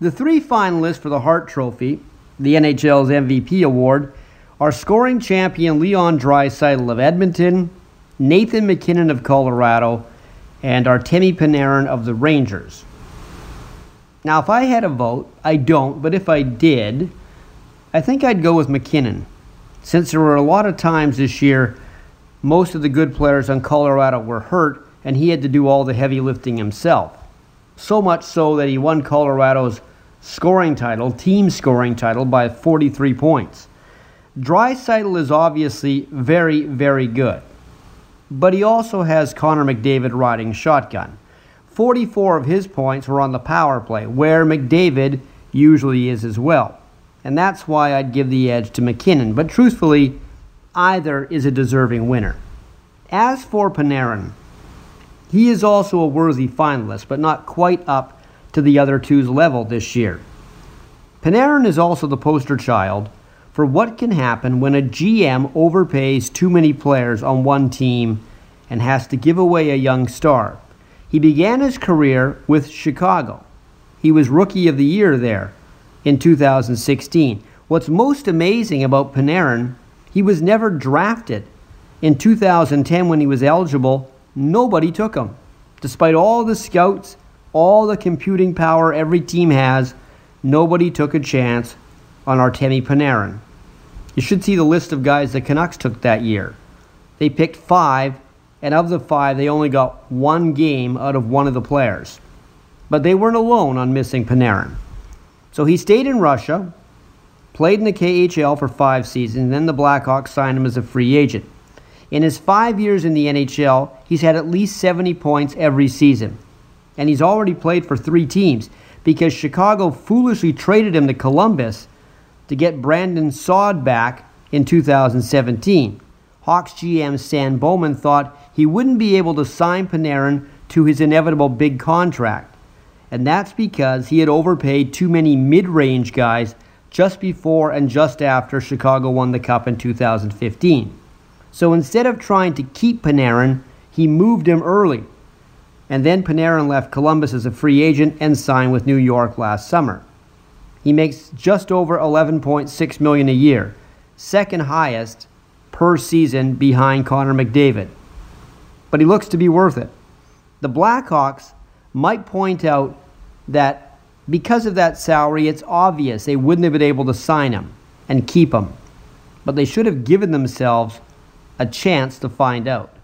The three finalists for the Hart Trophy, the NHL's MVP award, are scoring champion Leon Draisaitl of Edmonton, Nathan MacKinnon of Colorado, and Artemi Panarin of the Rangers. Now, if I had a vote, I don't, but if I did, I think I'd go with MacKinnon. Since there were a lot of times this year, most of the good players on Colorado were hurt, and he had to do all the heavy lifting himself. So much so that he won Colorado's scoring title, team scoring title, by 43 points. Draisaitl is obviously very, very good. But he also has Connor McDavid riding shotgun. 44 of his points were on the power play, where McDavid usually is as well. And that's why I'd give the edge to MacKinnon, But truthfully, either is a deserving winner. As for Panarin, he is also a worthy finalist, but not quite up to the other two's level this year. Panarin is also the poster child for what can happen when a GM overpays too many players on one team and has to give away a young star. He began his career with Chicago. He was Rookie of the Year there in 2016. What's most amazing about Panarin, he was never drafted. In 2010, when he was eligible, nobody took him. Despite all the scouts all the computing power every team has, nobody took a chance on Artemi Panarin. You should see the list of guys the Canucks took that year. They picked five, and of the five, they only got one game out of one of the players. But they weren't alone on missing Panarin. So he stayed in Russia, played in the KHL for five seasons, then the Blackhawks signed him as a free agent. In his five years in the NHL, he's had at least 70 points every season and he's already played for three teams because Chicago foolishly traded him to Columbus to get Brandon Saad back in 2017. Hawks GM Stan Bowman thought he wouldn't be able to sign Panarin to his inevitable big contract, and that's because he had overpaid too many mid range guys just before and just after Chicago won the Cup in 2015. So instead of trying to keep Panarin, he moved him early and then Panarin left Columbus as a free agent and signed with New York last summer. He makes just over 11.6 million a year, second highest per season behind Connor McDavid. But he looks to be worth it. The Blackhawks might point out that because of that salary, it's obvious they wouldn't have been able to sign him and keep him. But they should have given themselves a chance to find out.